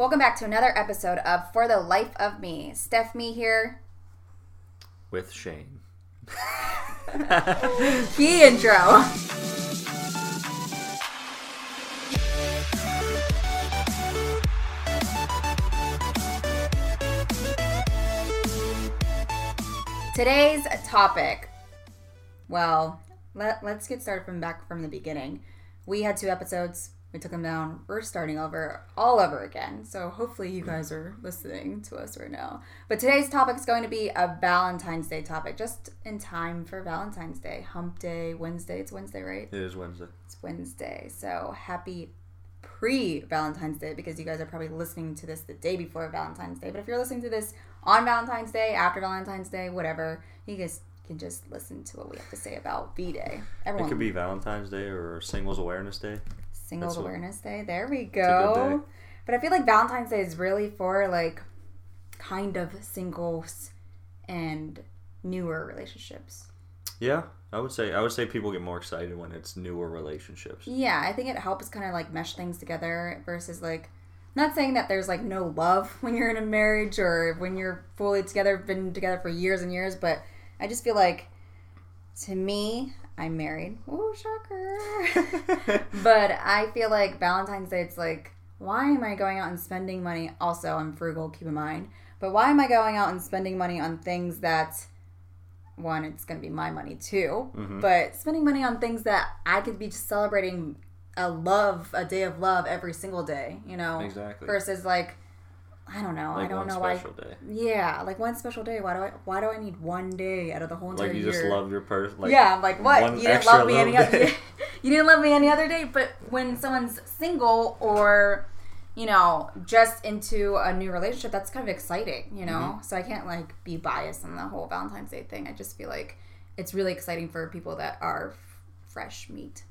Welcome back to another episode of For the Life of Me. Steph Me here. with Shane. Key intro. Today's topic. Well, let, let's get started from back from the beginning. We had two episodes. We took them down. We're starting over all over again. So hopefully you guys are listening to us right now. But today's topic is going to be a Valentine's Day topic, just in time for Valentine's Day. Hump Day, Wednesday. It's Wednesday, right? It is Wednesday. It's Wednesday. So happy pre Valentine's Day because you guys are probably listening to this the day before Valentine's Day. But if you're listening to this on Valentine's Day, after Valentine's Day, whatever, you guys can just listen to what we have to say about V Day. It could be Valentine's Day or Singles Awareness Day. Singles what- Awareness Day. There we go. day. But I feel like Valentine's Day is really for like kind of singles and newer relationships. Yeah, I would say I would say people get more excited when it's newer relationships. Yeah, I think it helps kind of like mesh things together versus like not saying that there's like no love when you're in a marriage or when you're fully together, been together for years and years, but I just feel like to me, I'm married. Oh, but I feel like Valentine's Day, it's like, why am I going out and spending money? Also, I'm frugal, keep in mind. But why am I going out and spending money on things that, one, it's going to be my money too, Mhm. but spending money on things that I could be just celebrating a love, a day of love every single day, you know? Exactly. Versus like, I don't know. I don't know why. special day. Yeah, like one special day. Why do I? Why do I need one day out of the whole entire Like you year? just love your person. Like yeah, I'm like what? You didn't love me any other. you didn't love me any other day. But when someone's single or, you know, just into a new relationship, that's kind of exciting. You know, Mm-hmm. so I can't like be biased on the whole Valentine's Day thing. I just feel like it's really exciting for people that are f- fresh meat.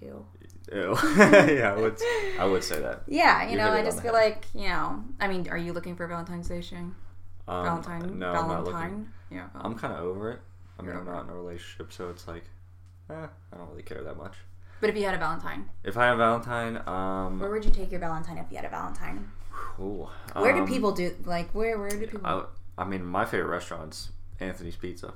Ew. Ew. yeah, I would I would say that. Yeah, you You know, I just feel head. like you know. I mean, are you looking for Valentine's Day, Shane? Um, Valentine. No, I'm not looking. Valentine. Yeah. I'm kind of over it. I mean, You're I'm not in a relationship, so it's like, eh, I don't really care that much. But if you had a Valentine, If I had a Valentine, um, where would you take your Valentine if you had a Valentine? ooh, Where do um, people do like where where do people I, I mean, my favorite restaurant's Anthony's Pizza.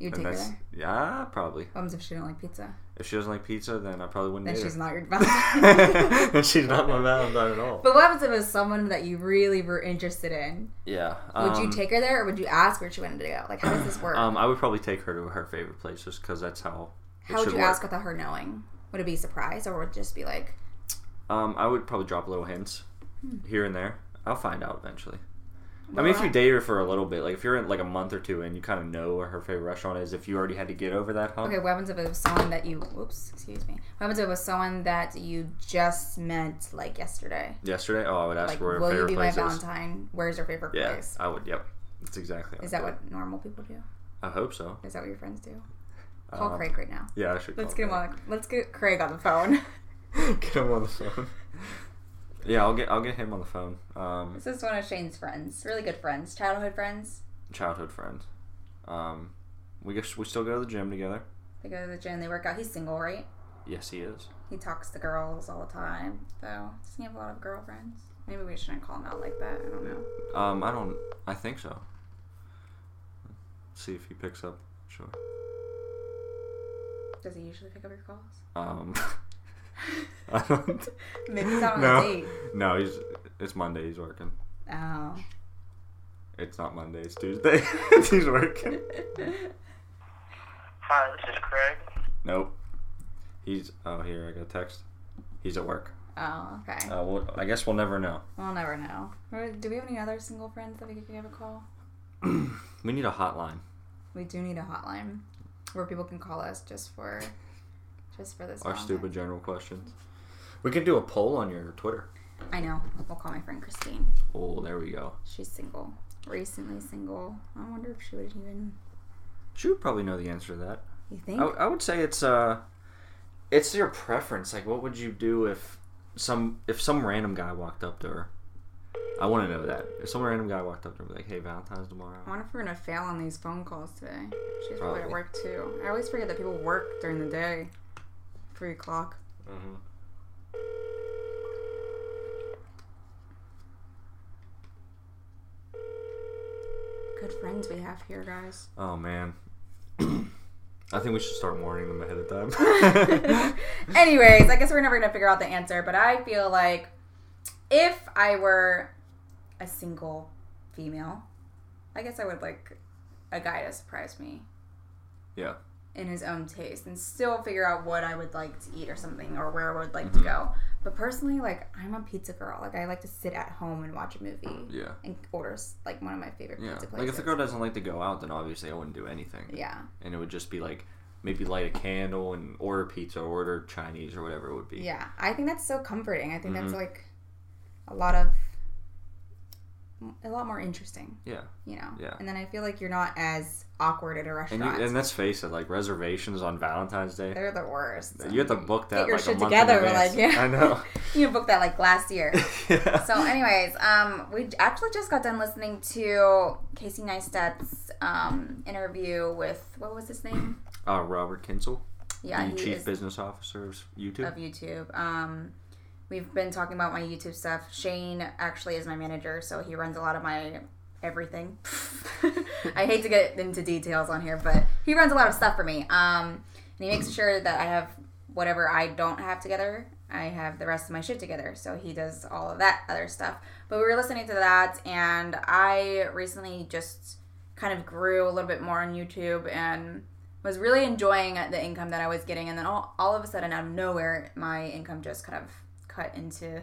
you And take her there? yeah, probably. What happens if she don't like pizza? If she doesn't like pizza, then I probably wouldn't Then date she's not your Valentine. Then she's not my Valentine at all. but what happens if it was someone that you really were interested in? yeah. Would you um, take her there or would you ask where she wanted to go? Like how does this work? Um, I would probably take her to her favorite place just because that's how. How would you work. ask without her knowing? Would it be a surprise or would it just be like Um, I would probably drop a little hints Hmm. here and there. I'll find out eventually. I mean, if you date her for a little bit, like if you're in like a month or two and you kind of know where her favorite restaurant is, if you already had to get over that hump, Okay, what happens if it was someone that you whoops, excuse me. What happens if it was someone that you just met like yesterday? yesterday, oh, I would ask Like, where her will you be my. Valentine? Where's your favorite Yeah, place? I would. Yep, that's exactly. Is that what normal people do? I hope so. Is that what your friends do? Call Um, Craig right now. Yeah, I should. Let's call get him on. Let's get Craig on the phone. Get him on the phone. yeah, I'll get I'll get him on the phone. Um, this is one of Shane's friends, really good friends, childhood friends. childhood friend. Um, we guess we still go to the gym together. They go to the gym, they work out. He's single, right? Yes, he is. He talks to girls all the time. though. does he have a lot of girlfriends? Maybe we shouldn't call him out like that. I don't know. Um, I don't. I think so. Let's see if he picks up. Sure. Does he usually pick up your calls? Um, I don't. Maybe he's out on no, a date. no, he's. It's Monday. He's working. Oh. It's not Monday. It's Tuesday. he's working. Hi, this is Craig. Nope. He's. Oh, here I got a text. He's at work. Oh, okay. Uh, well, I guess we'll never know. We'll never know. Do we have any other single friends that we could give a call? we need a hotline. We do need a hotline where people can call us just for just for this. Our stupid general questions. We could do a poll on your Twitter. I know. We'll call my friend Christine. Oh, there we go. She's single. Recently single. I wonder if she would even. She would probably know the answer to that. You think? I, I would say it's uh, it's your preference. Like, what would you do if some if some random guy walked up to her? I want to know that. If some random guy walked up to me like, "Hey, Valentine's tomorrow." I wonder if we're gonna fail on these phone calls today. She's probably, probably at work too. I always forget that people work during the day. Three o'clock. Mm-hmm. Good friends we have here, guys. Oh man. I think we should start warning them ahead of time. Anyways, I guess we're never gonna figure out the answer, but I feel like if I were a single female, I guess I would like a guy to surprise me yeah. in his own taste and still figure out what I would like to eat or something or where I would like Mm-hmm. to go. But personally, like I'm a pizza girl. Like I like to sit at home and watch a movie Yeah. and order like one of my favorite Yeah. pizza Like if the girl doesn't like to go out, then obviously I wouldn't do anything. yeah. And it would just be like maybe light a candle and order pizza, or order Chinese or whatever it would be. Yeah, I think that's so comforting. I think that's Mhm. like a lot of a lot more interesting, Yeah. you know. Yeah. And then I feel like you're not as awkward at a And restaurant. you, and let's face it, like reservations on Valentine's Day, They're the worst. you have to book that Get your like shit a month together, like, yeah. I know. you booked that like last year. yeah. so, anyways, um, we actually just got done listening to Casey Neistat's um interview with what was his name? Uh, Robert Kyncl, Yeah, the he chief is business officer of YouTube. of YouTube. Um, we've been talking about my YouTube stuff. Shane actually is my manager, so he runs a lot of my everything. I hate to get into details on here, but he runs a lot of stuff for me. Um, and he makes sure that I have whatever I don't have together. I have the rest of my shit together, so he does all of that other stuff. But we were listening to that, and I recently just kind of grew a little bit more on YouTube and was really enjoying the income that I was getting, and then all, all of a sudden, out of nowhere, my income just kind of cut into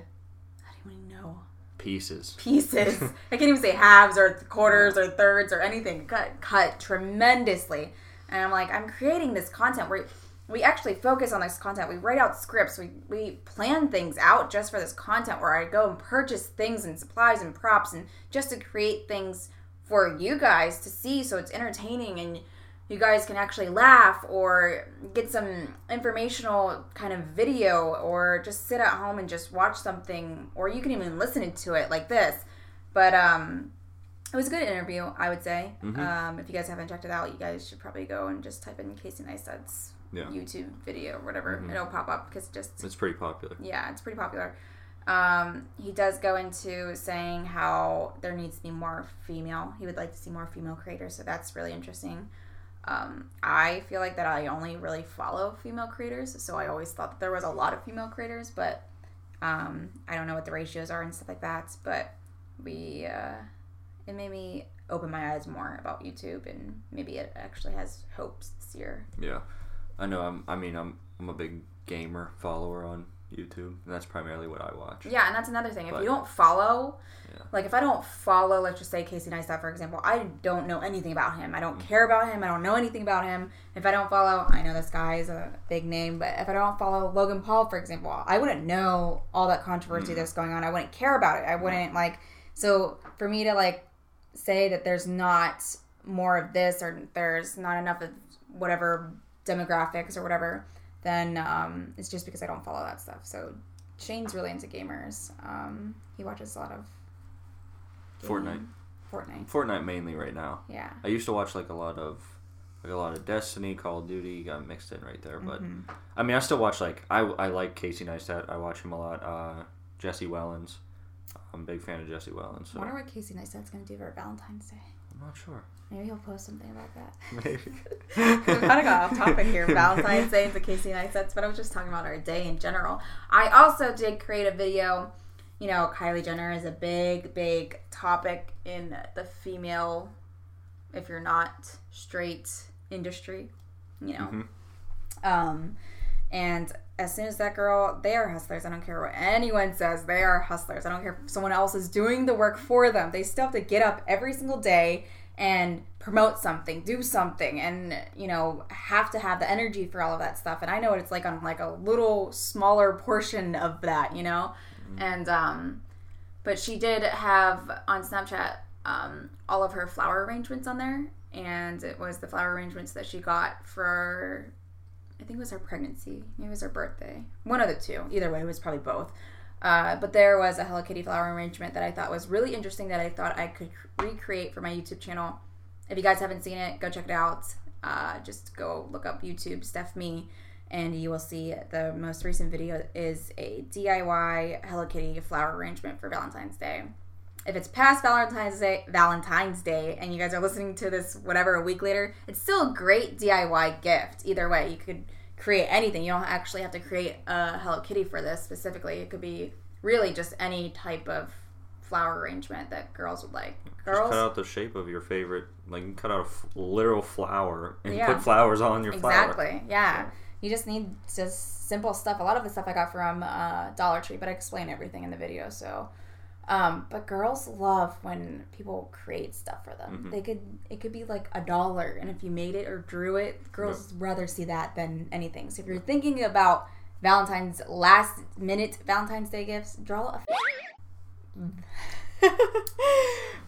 how do you even know Pieces. pieces. I can't even say halves or quarters or thirds or anything. Cut cut tremendously, and I'm like, I'm creating this content where we actually focus on this content. We write out scripts. We we plan things out just for this content where I go and purchase things and supplies and props and just to create things for you guys to see so it's entertaining and you guys can actually laugh or get some informational kind of video or just sit at home and just watch something or you can even listen to it like this but um it was a good interview i would say Mhm. um, if you guys haven't checked it out you guys should probably go and just type in casey neistat's Yeah. youtube video or whatever Mhm. it'll pop up because just It's pretty popular. yeah, it's pretty popular. Um, he does go into saying how there needs to be more female. He would like to see more female creators, so that's really interesting. Um, I feel like that I only really follow female creators, so I always thought that there was a lot of female creators, but um, I don't know what the ratios are and stuff like that. But we, uh, it made me open my eyes more about YouTube, and maybe it actually has hopes this year. Yeah, I know. I'm. I mean, I'm. I'm a big gamer follower on YouTube, and that's primarily what I watch. Yeah, and that's another thing. If But- you don't follow. Like if I don't follow, let's just say Casey Neistat, for example, I don't know anything about him. I don't care about him. I don't know anything about him. If I don't follow, I know this guy is a big name, but if I don't follow Logan Paul, for example, I wouldn't know all that controversy that's going on. I wouldn't care about it. I wouldn't like. So for me to like say that there's not more of this or there's not enough of whatever demographics or whatever, then um, it's just because I don't follow that stuff. So Shane's really into gamers. Um, he watches a lot of Fortnite. Fortnite. Fortnite mainly right now. Yeah. I used to watch like a lot of, like a lot of Destiny, Call of Duty. Got mixed in right there, but Mhm. I mean, I still watch like I I like Casey Neistat. I watch him a lot. Uh, Jesse Wellens. I'm a big fan of Jesse Wellens. I wonder what Casey Neistat's gonna do for Valentine's Day. I'm not sure. Maybe he'll post something about that. Maybe. we kind of got off topic here. Valentine's Day into Casey Neistat's, but I was just talking about our day in general. I also did create a video. You know, Kylie Jenner is a big, big topic in the female, if you're not straight industry. You know, Mhm. Um, and as soon as that girl, they are hustlers. I don't care what anyone says. They are hustlers. I don't care if someone else is doing the work for them. They still have to get up every single day and promote something, do something, and you know have to have the energy for all of that stuff. And I know what it's like on like a little smaller portion of that, you know. And um, but she did have on Snapchat um, all of her flower arrangements on there, and it was the flower arrangements that she got for I think it was her pregnancy, maybe it was her birthday, one of the two. Either way, it was probably both. Uh, but there was a Hello Kitty flower arrangement that I thought was really interesting that I thought I could recreate for my YouTube channel. If you guys haven't seen it, go check it out. Uh, just go look up YouTube Steph Me, and you will see the most recent video is a DIY Hello Kitty flower arrangement for Valentine's Day. if it's past Valentine's Day, Valentine's Day, and you guys are listening to this whatever a week later, it's still a great DIY gift. Either way, you could create anything. You don't actually have to create a Hello Kitty for this specifically. It could be really just any type of flower arrangement that girls would like. Just Girls, cut out the shape of your favorite. Like you can cut out a f- literal flower and Yeah. put flowers on your flower. exactly. Yeah, you just need just simple stuff. A lot of the stuff I got from uh, Dollar Tree, but I explain everything in the video. So, um, but girls love when people create stuff for them. Mm-hmm. They could it could be like a dollar, and if you made it or drew it, girls rather see that than anything. So if you're thinking about Valentine's last minute Valentine's Day gifts, draw a.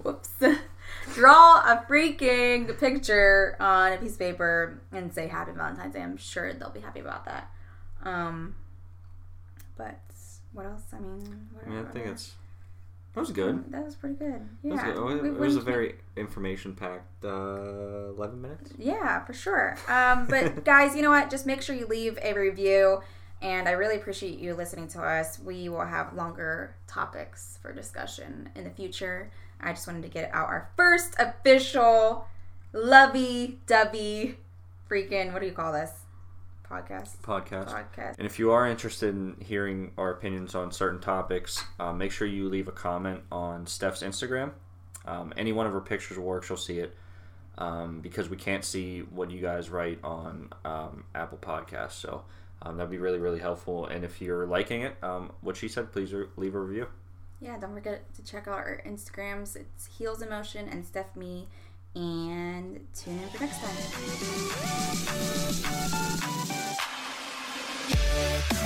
Whoops. Draw a freaking picture on a piece of paper and say Happy Valentine's Day. I'm sure they'll be happy about that. Um, but what else? I mean, I mean, I think it's that was good. that was pretty good. It was, Yeah, good. We It was a very information packed uh, eleven minutes. Yeah, for sure. Um, but guys, you know what? Just make sure you leave a review. And I really appreciate you listening to us. We will have longer topics for discussion in the future. I just wanted to get out our first official lovey dovey freaking, what do you call this? Podcast? Podcast. Podcast. And if you are interested in hearing our opinions on certain topics, uh, make sure you leave a comment on Steph's Instagram. Um, any one of her pictures will work. She'll see it. Um, because we can't see what you guys write on um, Apple Podcasts. So um, that'd be really, really helpful. And if you're liking it, um, what she said, please re- leave a review. Yeah, don't forget to check out our Instagrams. It's Heels Emotion and Steph Me. And tune in for next time.